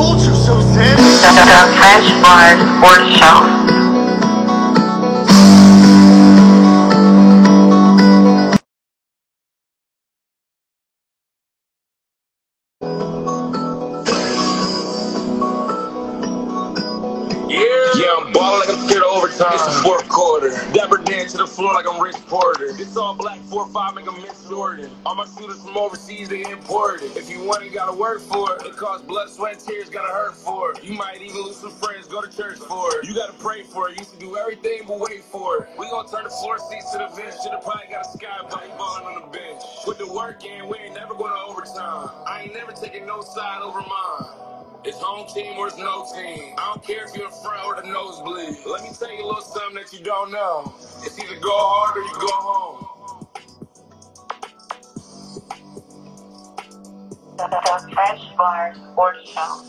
told you so, Zen. The Fresh Bar Sports. This all black 4-5 make a Miss Jordan. All my shooters from overseas, they imported. If you want it, gotta work for it. It costs blood, sweat, tears, gotta hurt for it. You might even lose some friends, go to church for it. You gotta pray for it. You to do everything but wait for it. We gonna turn the floor seats to the bench. Should've probably got a sky bike ballin' on the bench. With the work in, we ain't never going to overtime. I ain't never taking no side over mine. It's home team or it's no team. I don't care if you're in front or the nosebleed. Let me tell you a little something that you don't know. It's either go hard or you go home. The, Fresh Bar Sports Show.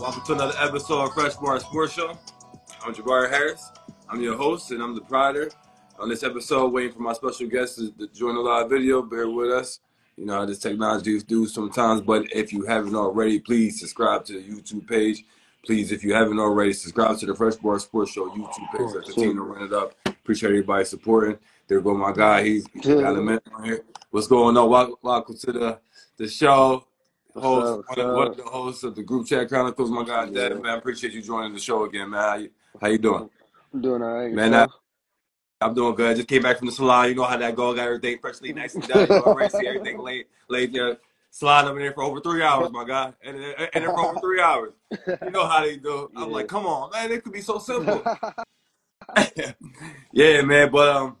Welcome to another episode of Fresh Bar Sports Show. I'm Jabari Harris. I'm your host and I'm the provider. On this episode, waiting for my special guest to, to join the live video. Bear with us. You know how this technology do sometimes, but if you haven't already, please subscribe to the YouTube page. Please, if you haven't already, subscribe to the Fresh Bar Sports Show YouTube page. Let's continue to run it up. Appreciate everybody supporting. There go my guy. He's got a on here. What's going on? Welcome, welcome to the the show. Host, one, of, one of the hosts of the Group Chat Chronicles, my guy Yeah. Dad, man. Appreciate you joining the show again, man. How you, how you doing? I'm doing all right. Man? I'm doing good. Just came back from the salon. You know how that go. Got everything freshly nice and done. You know, everything laid, laid Salon up in there for over three hours, my guy. And, and, for over three hours. You know how they do. I'm Yeah. like, come on, man. It could be so simple. yeah, man. But um,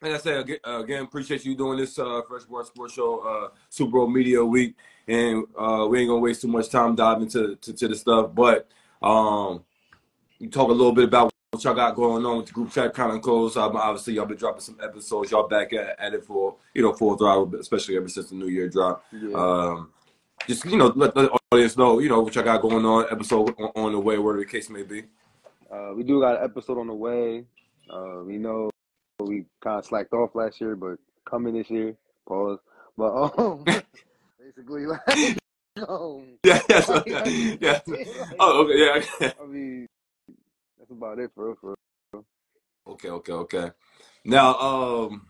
like I said again, uh, again appreciate you doing this uh, Fresh Bar Sports Show uh, Super Bowl Media Week, and uh, we ain't gonna waste too much time diving into to, to the stuff. But um, you talk a little bit about what y'all got going on with the group chat Chronicles. Um, obviously, y'all been dropping some episodes. Y'all back at, at it for you know full throttle, especially ever since the New Year drop. yeah. Um, just you know, let, let the audience know you know what y'all got going on. Episode on, on the way, whatever the case may be. Uh, we do got an episode on the way. Uh, we know we kind of slacked off last year, but coming this year. Pause. But um, basically, like, um, Yeah, yes, like, yeah. like, Oh, okay, yeah. I mean, about it for real, for real. Okay, okay, okay. Now, um,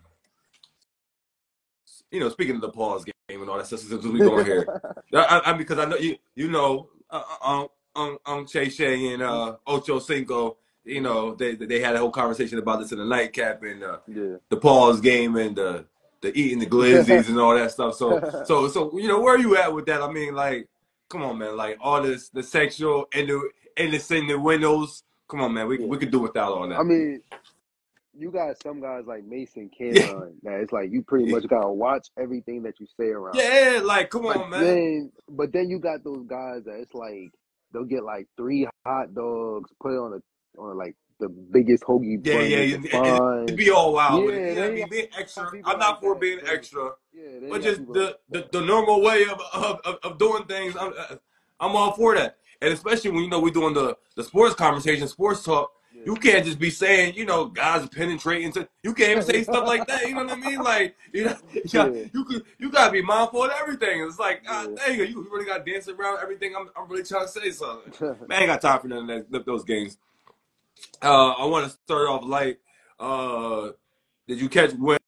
you know, speaking of the pause game and all that stuff, since we going here, I, I, mean because I know you, you know, uh, um, um, um, Che Che and uh, Ocho Cinco, you know, they they had a whole conversation about this in the nightcap and uh, Yeah. the pause game and the the eating the glizzies and all that stuff. So, so, so, you know, where are you at with that? I mean, like, come on, man, like all this, the sexual and the innocent the windows. Come on, man, we Yeah. we could do without all that. I mean, you got some guys like Mason Yeah. Cameron that it's like you pretty much gotta watch everything that you say around. Yeah, like come But on, man. then, but then you got those guys that it's like they'll get like three hot dogs, put it on a on like the biggest hoagie Yeah, yeah, yeah. can It, it, find. be all wild with Yeah, know I mean, being extra. I'm not for being extra, yeah, but just the like the, the normal way of of, of, of doing things. I'm uh, I'm all for that, and especially when you know we're doing the the sports conversation, sports talk. You can't just be saying, you know, guys penetrating. To, you can't even say stuff like that. You know what I mean? Like, you know, you, got, Yeah. you could, you gotta be mindful of everything. It's like, God Yeah. dang, you really got dance around everything. I'm, I'm really trying to say something. Man, I ain't got time for none of that, those games. Uh, I want to start off light. Uh, did you catch wind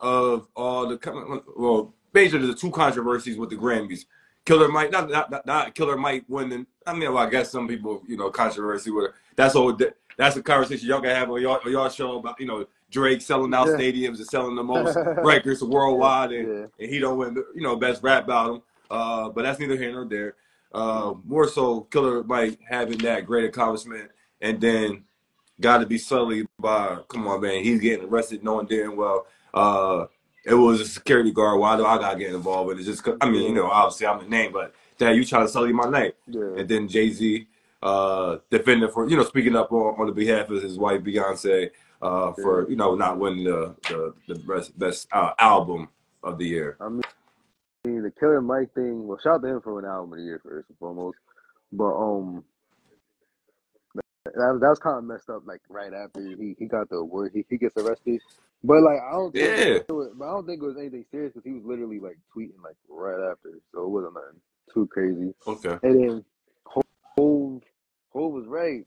of all the well, basically the two controversies with the Grammys? Killer Mike, not not not, Killer Mike winning. I mean, well, I guess some people, you know, controversy with. That's all. That's a conversation y'all can have on y'all, on y'all show about, you know, Drake selling out Yeah. stadiums and selling the most records worldwide, and, Yeah. and he don't win, the, you know, best rap album. Uh, but that's neither here nor there. Uh, more so, Killer Mike having that great accomplishment, and then got to be sullied by. Come on, man, he's getting arrested, knowing damn well uh, it was a security guard. Why do I gotta get involved with it? Just 'cause- I mean, you know, obviously I'm the name, but dad, you trying to sell sully my name. Yeah. And then Jay Z uh, defending for you know speaking up on, on the behalf of his wife Beyonce uh, for you know not winning the the, the best best uh, album of the year. I mean, the Killer Mike thing. Well, shout out to him for an album of the year first and foremost. But um, that, that was kind of messed up. Like right after he, he got the word, he, he gets arrested. But like I don't think Yeah. it was, but I don't think it was anything serious because he was literally like tweeting like right after, so it wasn't nothing too crazy. Okay. And then Hove, Hove was right.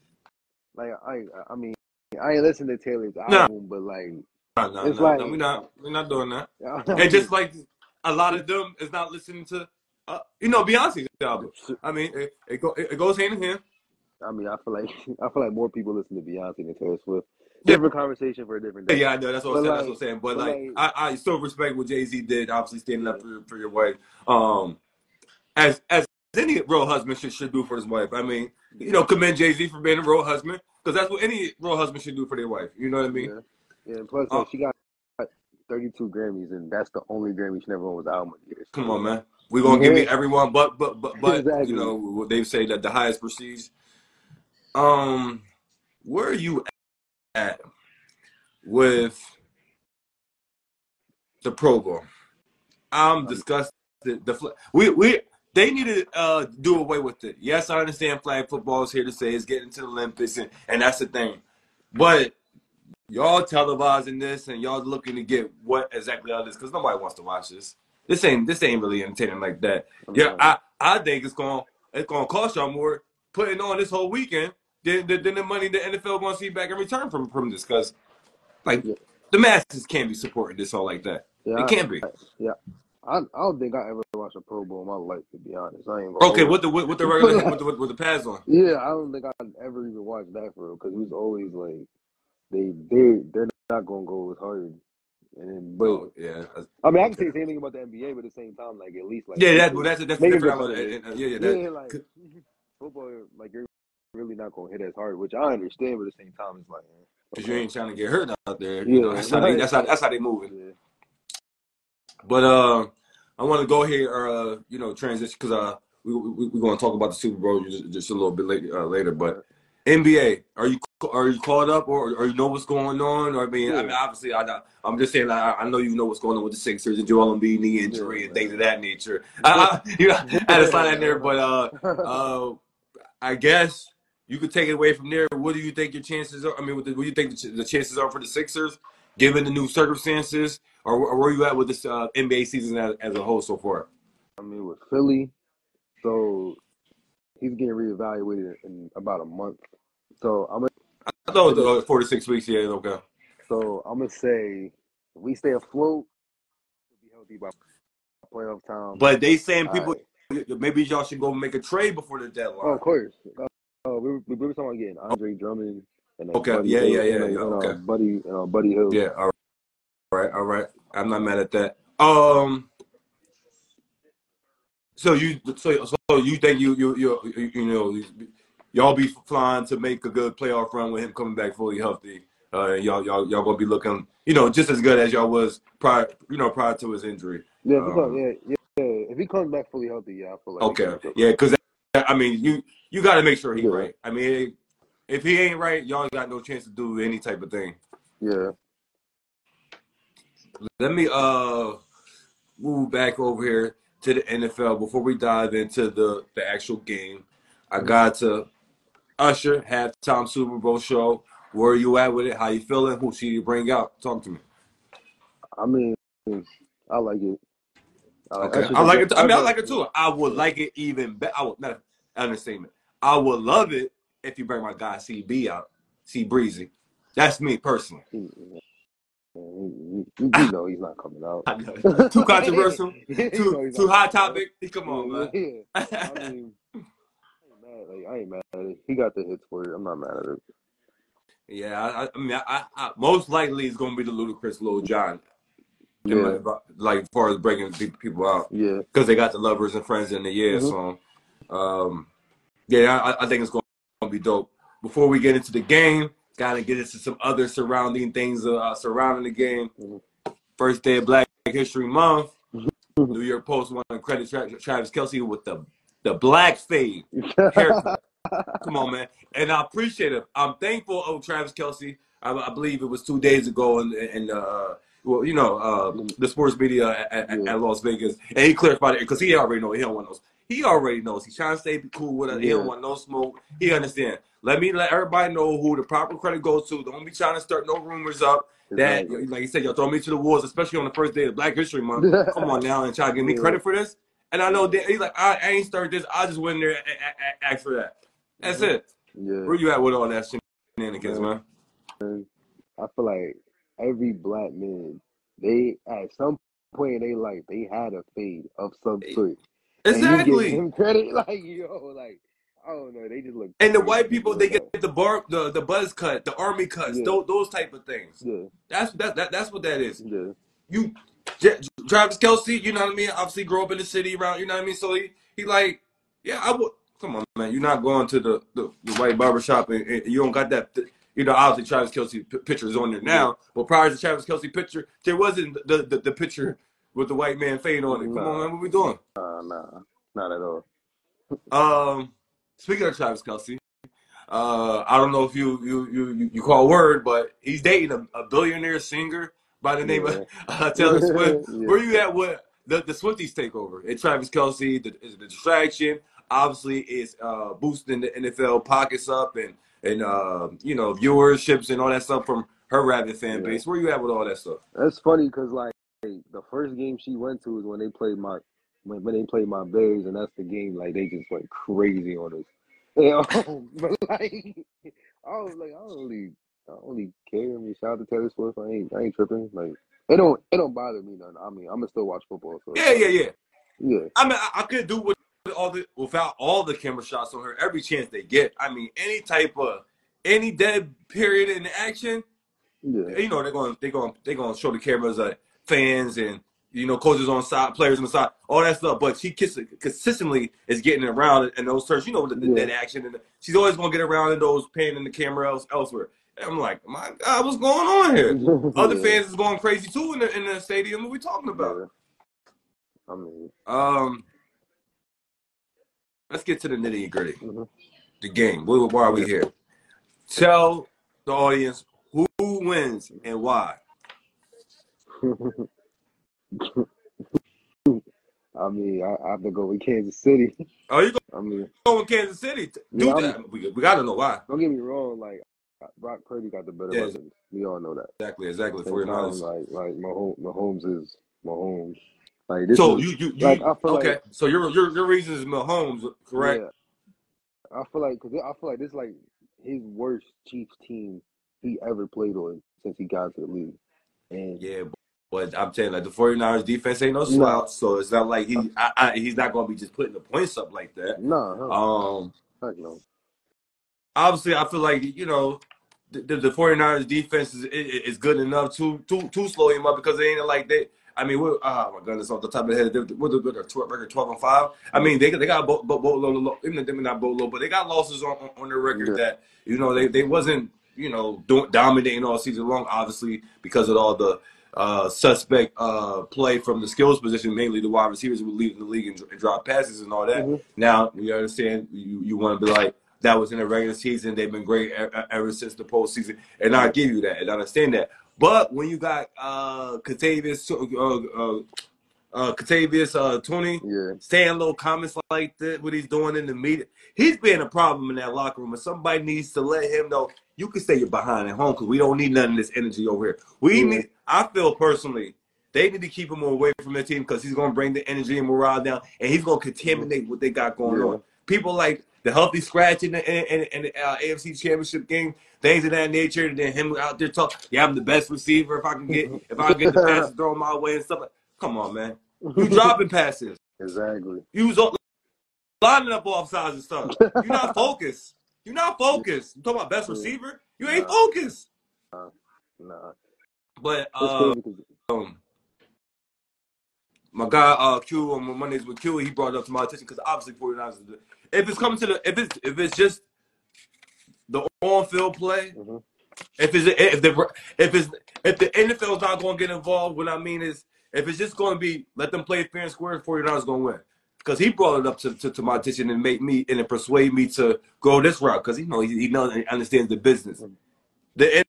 Like I, I mean, I ain't listened to Taylor's Nah. album, but like, No, no, It's like- we're not. We're not doing that. And just like a lot of them is not listening to, uh, you know, Beyonce's album. I mean, it, it, go, it goes hand in hand. I mean, I feel like I feel like more people listen to Beyonce than Taylor Swift. Different conversation for a different day. Yeah, I know. That's what, I'm saying. That's what I'm saying. But, but like, like- I, I still respect what Jay Z did. Obviously, standing up for, for your wife. Um, as as any real husband should should do for his wife. I mean, you know, commend Jay Z for being a real husband because that's what any real husband should do for their wife. You know what I mean? Yeah, yeah. And plus, Uh, like, she got 32 Grammys, and that's the only Grammy she never won was album of the year. Come on, man. We're gonna give me everyone, but but but but Exactly. you know they say that the highest prestige. Um, where are you at with the Pro Bowl? I'm disgusted. The we we they need to uh, do away with it. Yes, I understand flag football is here to say it's getting to the Olympics, and, and that's the thing. But y'all televising this and y'all looking to get what exactly of this because nobody wants to watch this. This ain't this ain't really entertaining like that. Yeah, I, I think it's going to it's going to cost y'all more putting on this whole weekend than, than, the money the NFL going to see back in return from from this because like Yeah. the masses can't be supporting this all like that. Yeah, It can't be. Yeah, I, I don't think I ever watched a Pro Bowl in my life, to be honest. I ain't Okay, with the with the regular with the, with, with the pads on. Yeah, I don't think I'd ever even watched that for real because it was always like they they they're not gonna go as hard. And then, but Oh, yeah, I mean, I can say the same thing about the NBA, but at the same time, like at least like yeah, that, people- that's it different. Uh, uh, Yeah, yeah, that, yeah, like football, like you're really not gonna hit as hard, which I understand, but at the same time, it's like eh, because okay. you ain't trying to get hurt out there. You know, Yeah, that's how they right. that's how that's how they moving. Yeah. But uh, I want to go here, uh, you know, transition because uh, we we we're going to talk about the Super Bowl just, just a little bit later. Uh, later, but NBA, are you are you caught up or or you know what's going on? Or I mean, I mean, obviously, I I'm just saying, I, I know you know what's going on with the Sixers and Joel Embiid knee injury Yeah, and things of that nature. I, I, you know, I had to slide that in there, but uh, uh, I guess you could take it away from there. What do you think your chances are? I mean, what, do- you think the, chances are for the Sixers, given the new circumstances, or, or where you at with this uh, NBA season as, as a whole so far? I mean, with Philly, so he's getting reevaluated in about a month. So I'm gonna I thought it was uh, four to six weeks. Yeah, okay. so I'm gonna say if we stay afloat, we'll be healthy by playoff time. But they saying people Alright. maybe y'all should go make a trade before the deadline. Oh, of course. Uh, we, were, we were talking about getting Andre Drummond and uh, Okay, Buddy yeah, Hield, yeah, yeah, and, yeah, and, uh, okay. Buddy and uh, Buddy Hield. Yeah, all right, all right, all right. I'm not mad at that. Um, so you, so, so you think you, you, you, you, you know, y'all be flying to make a good playoff run with him coming back fully healthy. Uh, y'all, y'all, y'all gonna be looking, you know, just as good as y'all was prior, you know, prior to his injury. Yeah, if he Um, comes, yeah, yeah. If he comes back fully healthy, yeah, I feel like Okay, can make it. yeah, because I mean, you, you got to make sure he Yeah. right. I mean, if he ain't right, y'all got no chance to do any type of thing. Yeah. Let me uh move back over here to the NFL before we dive into the the actual game. I got to Usher halftime Super Bowl show. Where are you at with it? How you feeling? Who should you bring out? Talk to me. I mean, I like it. I Okay, I like it. I mean, I like it too. I would like it even better. I would not understatement. I would love it if you bring my guy CB out, C Breezy. That's me personally. You know he's not coming out. Too controversial. Too too hot topic. Come on, man. I mean, ain't mad. Like, I ain't mad at it. He got the hits for it. I'm not mad at it. Yeah, I, I- mean, I, I, most likely it's gonna be the Ludacris Lil Jon. Yeah, like as far as breaking people out yeah, because they got the lovers and friends in the year. Mhm. So, um, yeah, I, I think it's gonna be dope. Before we get into the game, gotta get into some other surrounding things uh, surrounding the game. Mhm. First day of Black History Month. Mhm. New York Post want to credit Tra- Travis Kelce with the the black fade. haircut. Come on, man. And I appreciate it. I'm thankful of Travis Kelce. I, I believe it was two days ago in, in uh, well, you know, uh, the sports media at, at, Yeah. at Las Vegas, and he clarified it because he already know he don't want those. He already knows. He's trying to stay cool with us. He don't want no smoke. He understand. Let me let everybody know who the proper credit goes to. Don't be trying to start no rumors up that, Exactly. like you said, y'all throw me to the wolves, especially on the first day of Black History Month. Come on now and try to give me Yeah. credit for this. And I know that he's like, I, I ain't started this. I just went in there and, and- and asked for that. That's it. Yeah. Where you at with all that shenanigans, Yeah. man? I feel like every black man, they at some point in their life, they had a fade of some eh, sort. And you Exactly. them credit, like yo, like I don't know, they just look. And the white people, they get the bar, the, the buzz cut, the army cuts, Yeah. those, those type of things. that. That's that, that that's what that is. Yeah, yeah, You, J- Travis Kelce, you know what I mean? Obviously, grew up in the city around, you know what I mean? So he, he like, yeah, I would. Come on, man, you're not going to the the, the white barber shop and, and you don't got that. You know, obviously Travis Kelce p- picture is on there now, but prior to Travis Kelce picture, there wasn't the the, the picture with the white man fade on it. Come on, man, what we doing? nah, nah, not at all. Um, speaking of Travis Kelce, uh, I don't know if you you you you- you call word, but he's dating a, a billionaire singer by the name Yeah. of uh, Taylor Swift. Yeah. Where you at with the the Swifties takeover? And Travis Kelce the, is the distraction. Obviously, is uh, boosting the NFL pockets up and and uh, you know viewerships and all that stuff from her rabid fan base. Where you at with all that stuff? That's funny because like the first game she went to was when they played my when, when they played my Bears, and that's the game like they just went crazy on us. You know, but like I was like, I don't really, I don't really care. I mean, shout out to Taylor Swift. I ain't, I ain't tripping. Like it don't, it don't bother me none. I mean, I'm gonna still watch football. So Yeah, yeah, yeah. yeah, I mean, I, I could do with all the without all the camera shots on her every chance they get. I mean, any type of any dead period in the action, yeah, you know, they're going they're going they're going to show the cameras uh, fans and you know coaches on side, players on the side, all that stuff. But she consistently is getting around in those turns. You know, the, the Yeah. dead action, and the, she's always going to get around in those pan in the camera else elsewhere. And I'm like, my God, what's going on here? Other Yeah, fans is going crazy too in the in the stadium. What we talking about? I mean, Um, let's get to the nitty gritty. mhm. The game. Why, are we here? Tell the audience who wins and why. I mean, I, I have to go with Kansas City. Oh, you go, I mean, going Kansas City? Do Yeah, that. We, we got to know why. don't get me wrong. Like Brock Purdy got the better Yeah. We all know that. Exactly, exactly. For time, honest. like like Mahomes, Mahomes is Mahomes. Like this So is, you you, you like, I feel okay? like- so your your your reason is Mahomes, correct? Yeah. I feel like because I feel like this is like his worst Chiefs team he ever played on since he got to the league. And Yeah, but I'm telling you, like the 49ers defense ain't no No. slouch, so it's not like he I, I, he's not going to be just putting the points up like that. nah, huh, Um, heck no. obviously, I feel like you know the, the, the 49ers defense is, is good enough to to to slow him up because they ain't like they. I mean, we're, oh my goodness, off the top of the head, they're, what the, record twelve and five. I mean, they they got boat boat boatload, even them not boatload, but they got losses on on, on their record Yeah. that you know they they wasn't you know doing, dominating all season long, obviously because of all the uh, suspect uh, play from the skills position, mainly the wide receivers who were leading the league and, and drop passes and all that. Mhm. Now you understand you you want to be like that was in the regular season. They've been great e- e- ever since the postseason, and I give you that and I understand that. But when you got uh Kadarius, uh, uh, uh, Kadarius uh, Toney Yeah, saying little comments like that, what he's doing in the media, he's being a problem in that locker room, and somebody needs to let him know you can stay behind at home because we don't need none of this energy over here. We need. I feel personally. They need to keep him away from the team because he's going to bring the energy and morale down, and he's going to contaminate what they got going Yeah. on. People like the healthy scratch in the in, in, in the uh, AFC Championship game, things of that nature. And then him out there talk, yeah, I'm the best receiver. If I can get if I can get the passes thrown my way and stuff. like Come on, man, you dropping passes. exactly. You was all- lining up off sides and stuff. You're not focused. You're not focused. You talking about best receiver? You ain't Nah. focused. Nah, But uh, um, my guy uh Q on Mondays with Q, he brought it up to my attention because obviously 49ers. If it's coming to the if it's if it's just the on field play, Mhm. if it's if the if it's if the NFL's not going to get involved, what I mean is if it's just going to be let them play fair and square, 49ers going to win. Because he brought it up to, to, to my attention and made me and it persuade me to go this route because he know he, he knows and understands the business. The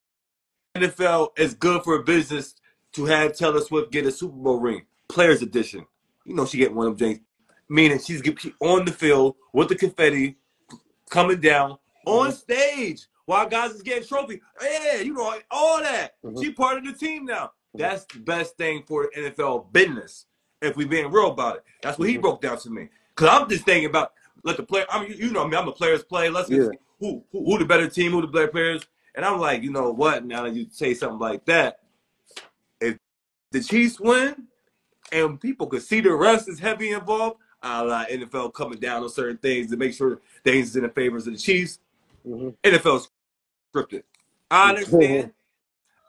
NFL is good for a business to have Taylor Swift get a Super Bowl ring, Players Edition. You know she get one of them things. Meaning she's on the field with the confetti coming down on stage while guys is getting trophy. Yeah, you know all that. Mhm. She part of the team now. That's the best thing for the NFL business. If we being real about it, that's what he Mhm. broke down to me. Cause I'm just thinking about let the player. I mean, you know me. I'm a players play. Let's get Yeah. who, who who the better team, who the better players. And I'm like, you know what? Now that you say something like that, if the Chiefs win and people could see the rest is heavy involved, I like NFL coming down on certain things to make sure things is in the favors of the Chiefs. Mhm. NFL's scripted. I understand.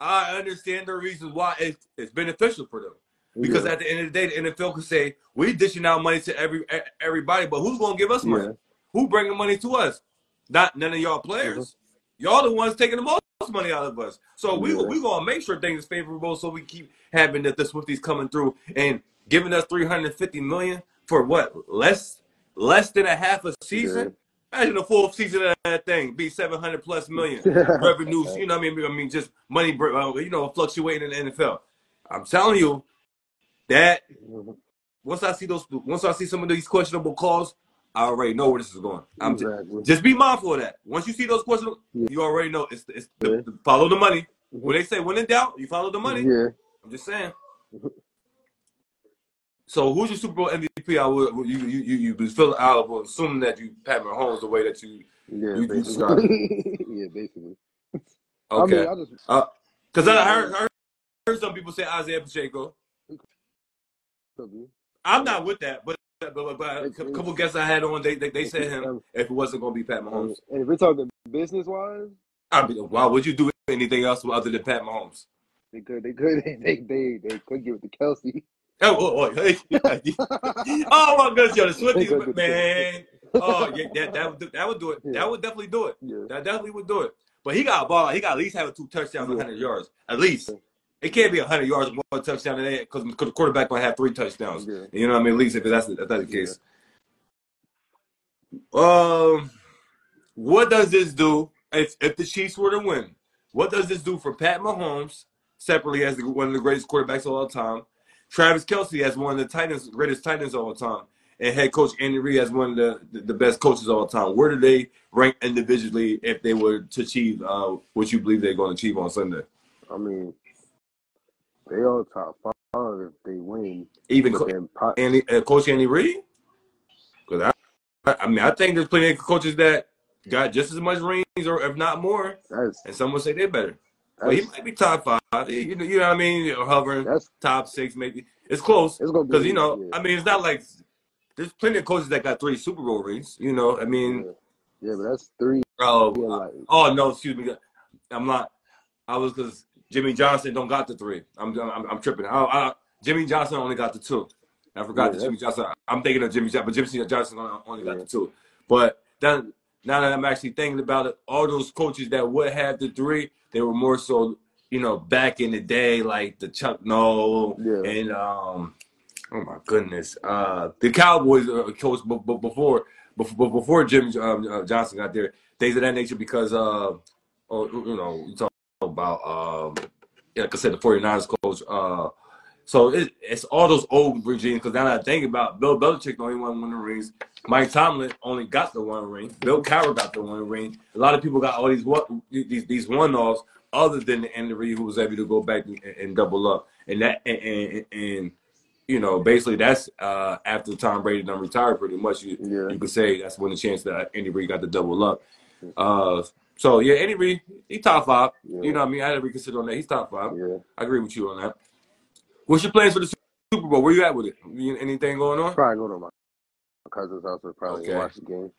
I understand the reasons why it's, it's beneficial for them. Because yeah. at the end of the day, the NFL could say we dishing out money to every everybody, but who's gonna give us money? Yeah. Who bringing money to us? Not none of y'all players. Y'all the ones taking the most money out of us. So we Yeah. we gonna make sure things is favorable, so we keep having the, the Swifties coming through and giving us three hundred fifty million for what less less than a half a season. Imagine a full season of that thing be seven hundred plus million revenues. You know what I mean? I mean just money, uh, you know, fluctuating in the NFL. I'm telling you that once I see those, once I see some of these questionable calls, I already know where this is going. I'm Exactly. just be mindful of that. Once you see those questions, Yeah. you already know it's it's Yeah. the- follow the money. Mhm. When they say when in doubt, you follow the money. Yeah. I'm just saying. So who's your Super Bowl MVP? I would you you you you be feeling out assuming that you Pat Mahomes the way that you Yeah. You- you basically. yeah. Basically. okay. I mean, I just. Because I heard, heard heard some people say Isaiah Pacheco. I'm not with that, but but, but, but a couple guests I had on, they they, they said him Um, if it wasn't going to be Pat Mahomes. And if we're talking business wise, I mean, why would you do anything else other than Pat Mahomes? they could. They could. They they they could give it to Kelce. Oh, oh, oh, oh my goodness, yo, the Swifties, man. Oh, yeah, that, that, would, do- that would do it. Yeah. That would definitely do it. Yeah. That definitely would do it. But he got a ball. He got at least have two touchdowns, Yeah. 100 yards. At least. It can't be 100 yards, one touchdown, because the quarterback might have three touchdowns. You know what I mean? At least if that's, if that's the case. Um, what does this do if, if the Chiefs were to win? What does this do for Pat Mahomes separately as the, one of the greatest quarterbacks of all time? Travis Kelce as one of the Titans, greatest Titans of all time, and head coach Andy Reid as one of the, the, best coaches of all time. Where do they rank individually if they were to achieve uh, what you believe they're going to achieve on Sunday? I mean, they all top five if they win. Even co- Andy, uh, Coach Andy Reid? Because I, I mean, I think there's plenty of coaches that got just as much rings, or if not more, that's and some would say they're better. But he might be top five. You know, you know what I mean? Know, hovering that's top six, maybe. It's close it's gonna be because you know, yeah. I mean, it's not like there's plenty of coaches that got three Super Bowl rings. You know, I mean, yeah. yeah, but that's three. oh, Yeah, like oh no, excuse me, I'm not. I was because Jimmy Johnson don't got the three. I'm I'm, I'm tripping. I, I, Jimmy Johnson only got the two. I forgot Yeah, that Jimmy Johnson. I'm thinking of Jimmy Johnson, but Jimmy Johnson only only got the two. But then now that I'm actually thinking about it, all those coaches that would have the three, they were more so, you know, back in the day, like the Chuck Noll Yeah. and um, oh my goodness, uh, the Cowboys uh, coach b- b- before before before Jim um, uh, Johnson got there, things of that nature because uh, oh, you know, you talk about um, like I said, the 49ers coach. Uh, so it, it's all those old regimes. Because now that I think about, Bill Belichick the only one win the rings. Mike Tomlin only got the one ring. Bill Cowher got the one ring. A lot of people got all these what these these one offs, other than the Andy Reid who was able to go back and, and double up. And that and, and, and you know basically that's uh, after Tom Brady done retired pretty much. You yeah. you could say that's when the chance that Andy Reid got to double up. Uh, so yeah, Andy Reid, he top five. Yeah. You know what I mean? I had to reconsider on that. He's top five. Yeah. I agree with you on that. What's your plans for the Super Bowl? Where you at with it? Anything going on? Probably go to my cousin's house and probably Okay. watch the game.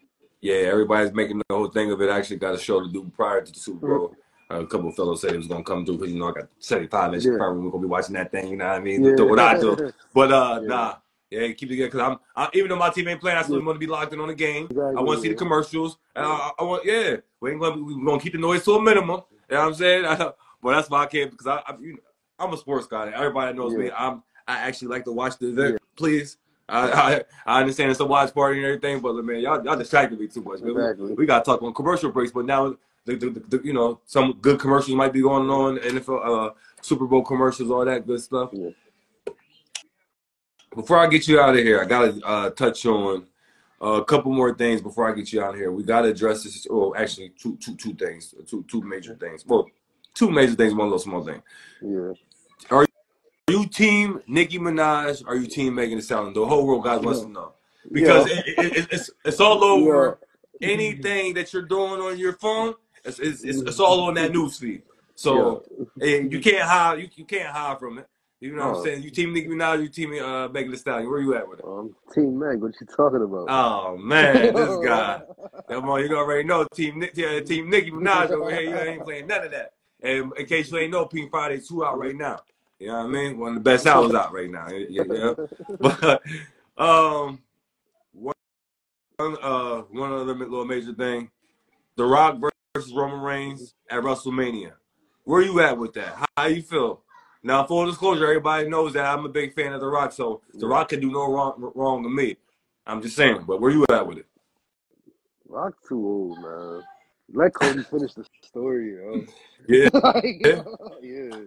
Yeah, everybody's making the whole thing of it. I actually got a show to do prior to the Super Mm-hmm. Bowl. Uh, a couple of fellows said it was gonna come through because you know I got 75 inch Yeah. probably we're gonna be watching that thing. You know what I mean? Yeah. Do what I do. But uh, Yeah. nah, yeah, keep it good because I'm I, even though my team ain't playing, I still want to be locked in on the game. Exactly, I want to see the commercials. And I, I want yeah, we ain't gonna we gonna keep the noise to a minimum. You know what I'm saying? but that's why I can't because I, I you know, I'm a sports guy. Everybody knows me. I'm I actually like to watch the event. Please. I, I I understand it's a watch party and everything, but man, y'all y'all distracted me too much. Man. We- We, gotta talk on commercial breaks, but now the, the, the, you know some good commercials might be going on, NFL, uh, Super Bowl commercials, all that good stuff. Yeah. before I get you out of here, I gotta uh, touch on uh, a couple more things before I get you out of here. We gotta address this. Oh, actually, two two two things, two two major things. Well, two major things, one little small thing. Yeah. Are you team Nicki Minaj? Are you team Megan Thee Stallion? The whole world guys wants to know because Yeah. it, it, it, it's it's all over Yeah. anything that you're doing on your phone. It's it's, it's, it's all on that news feed. So eh, you can't hide you, you can't hide from it. You know what I'm saying? You team Nicki Minaj, you team uh, Megan Thee Stallion. Where you at with it? Um, Team Meg, what you talking about? Oh man, this guy. Come on, you already know Team Nick, yeah, Team Nicki Minaj over here. You ain't playing none of that. And in case you ain't know, Pink Friday two out right now. You know what I mean? One of the best albums out right now. Yeah, yeah. But um, one uh one other little major thing: The Rock versus Roman Reigns at WrestleMania. Where you at with that? How, how you feel? Now, full disclosure, everybody knows that I'm a big fan of The Rock, so The Rock can do no wrong wrong to me. I'm just saying, but where you at with it? Rock too old, man. Let Cody finish the story, yo. Yeah. like, Yeah. yeah.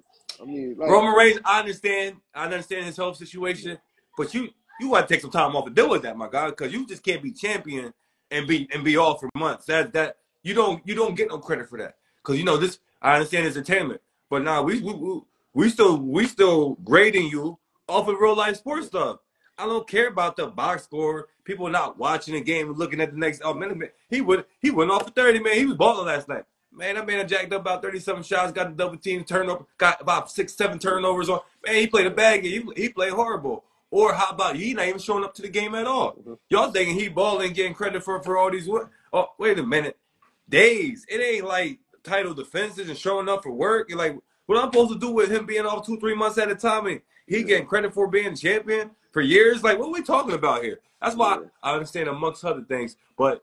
I mean, like, Roman Reigns, I understand. I understand his health situation, but you you got to take some time off to deal with that, my God, because you just can't be champion and be and be off for months. That that you don't you don't get no credit for that because you know this. I understand it's entertainment, but now we we, we we still we still grading you off of real life sports stuff. I don't care about the box score. People not watching the game looking at the next. Oh man, man, he would he went off for thirty. Man, he was balling last night. Man, that man jacked up about thirty-seven shots, got the double team turnover, got about six, seven turnovers on. Man, he played a bad game. He, he played horrible. Or how about he not even showing up to the game at all? Y'all thinking he balling, getting credit for for all these? Oh, wait a minute. Days. It ain't like title defenses and showing up for work. You're like, what I'm supposed to do with him being off two, three months at a time and he getting credit for being champion for years? Like, what are we talking about here? That's why I understand amongst other things. But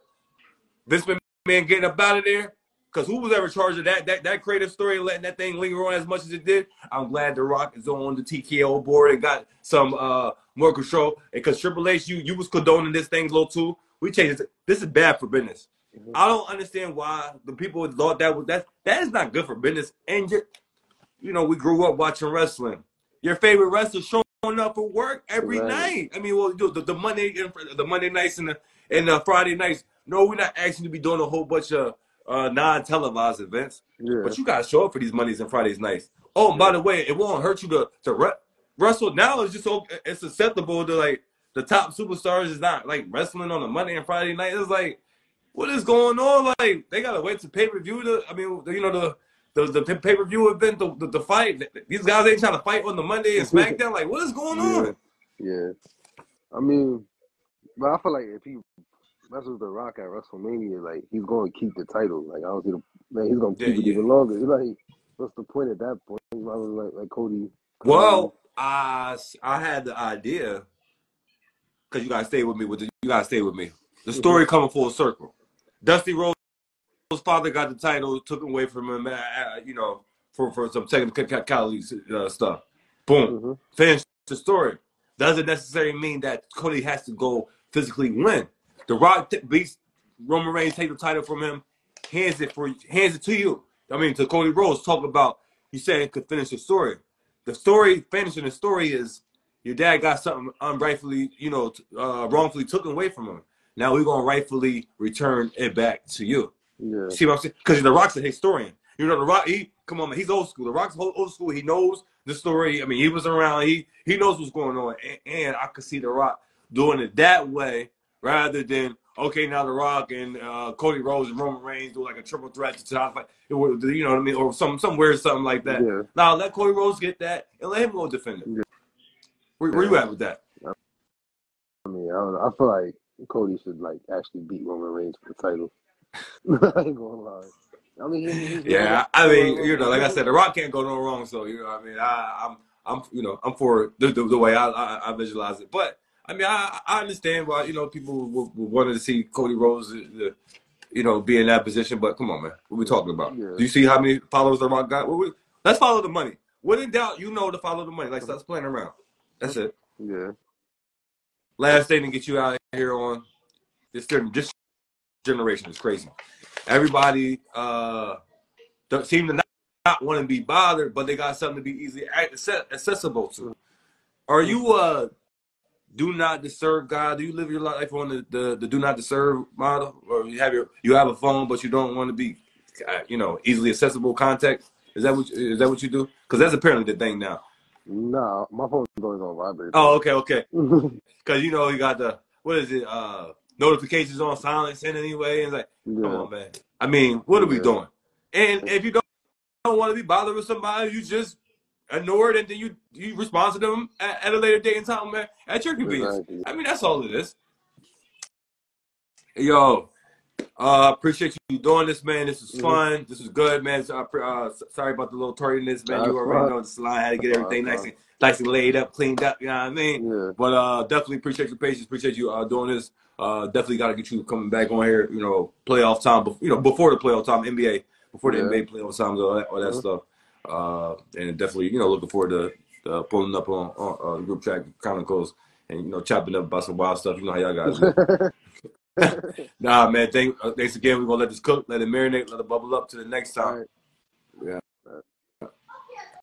this man getting up out of there, because who was ever charged of that, that that creative story and letting that thing linger on as much as it did? I'm glad The Rock is on the TKO board and got some uh more control. Because Triple H, you you was condoning this thing a little too. We changed it. This is bad for business. I don't understand why the people thought that was that that is not good for business. And you, you know, we grew up watching wrestling. Your favorite wrestler showing up for work every Right. night. I mean, well, the, the Monday the Monday nights and the and the Friday nights. No, we're not asking you to be doing a whole bunch of uh, non-televised events. yeah. But you gotta show up for these Mondays and Fridays nights. Oh, and by the way, it won't hurt you to to re- wrestle. Now it's just so it's acceptable to like the top superstars is not like wrestling on a Monday and Friday night. It's like, what is going on? Like they gotta wait to pay per view. To I mean, you know the. The, the pay per view event, the, the, the fight. These guys ain't trying to fight on the Monday and SmackDown. Like, what is going on? Yeah. I mean, but I feel like if he wrestles The Rock at WrestleMania, like he's going to keep the title. Like I don't see the man, he's going to Yeah, keep it yeah. even longer. It's like, what's the point at that point? He might as well like, like Cody. Well, I I had the idea because you gotta stay with me. With the, you gotta stay with me. The mm-hmm. story coming full circle. Dusty Rhodes' father got the title, took it away from him. Uh, uh, you know, for for some technicality uh, stuff. Boom. Mhm. Finish the story. Doesn't necessarily mean that Cody has to go physically win. The Rock t- beats Roman Reigns, take the title from him, hands it for hands it to you. I mean, to Cody Rhodes, talk about you said it could finish the story. The story, finishing the story is your dad got something unrightfully, you know, uh, wrongfully taken away from him. Now we're gonna rightfully return it back to you. Yeah. See what I'm saying? Because the Rock's a historian. You know, the Rock. He come on, man. He's old school. The Rock's old old school. He knows the story. I mean, he was around. He he knows what's going on. And, and I could see the Rock doing it that way rather than okay, now the Rock and uh, Cody Rhodes and Roman Reigns do like a triple threat to top fight. Would- You know what I mean? Or some some weird something like that. Yeah. Now let Cody Rhodes get that and let him go defend it. Yeah. Where, where you at with that? I mean, I don't know. I feel like Cody should like actually beat Roman Reigns for the title. I ain't gonna lie. I mean, he, Yeah, I mean, you know, like I said, the Rock can't go no wrong. So you know, I mean, I, I'm, I'm, you know, I'm for the, the, the way I, I, I visualize it. But I mean, I, I understand why you know people wanted to see Cody Rhodes, uh, the, you know, be in that position. But come on, man, what we talking about? Yeah. Do you see how many followers the Rock got? We, let's follow the money. When in doubt, you know to follow the money. Like stop playing around. That's it. Yeah. Last thing to get you out here on this this generation is crazy. Everybody uh don't seem to not, not want to be bothered, but they got something to be easily accessible to. Are you uh do not disturb God? Do you live your life on the, the, the do not disturb model, or you have your you have a phone but you don't want to be, uh, you know, easily accessible contact? Is that what is that what you do? Because that's apparently the thing now. Nah, my phone's always on vibrate. Oh, okay, okay. Because you know you got the what is it? Uh, notifications on silence and anyway. And it's like, come on, man. I mean, what are we doing? And if you don't, don't want to be bothered with somebody, you just ignore it and then you you respond to them at, at a later date and time, man, at your convenience. exactly. I mean, that's all it is. Yo, uh, appreciate you doing this, man. This was Mhm. fun. This was good, man. So, uh, sorry about the little tardiness, man. That's You already fine. know the salon had to get everything nice and nice and laid up, cleaned up. You know what I mean? Yeah, But uh, definitely appreciate your patience. Appreciate you uh, doing this. Uh, definitely got to get you coming back on here. You know, playoff time. bef- You know, before the playoff time, NBA, before the yeah. NBA playoff times, all that, all that Mhm. stuff. Uh, and definitely, you know, looking forward to uh, pulling up on, on uh, group chat chronicles and you know chopping up about some wild stuff. You know how y'all guys do. Nah, man. Thank, uh, thanks again. We're gonna let this cook, let it marinate, let it bubble up to the next time.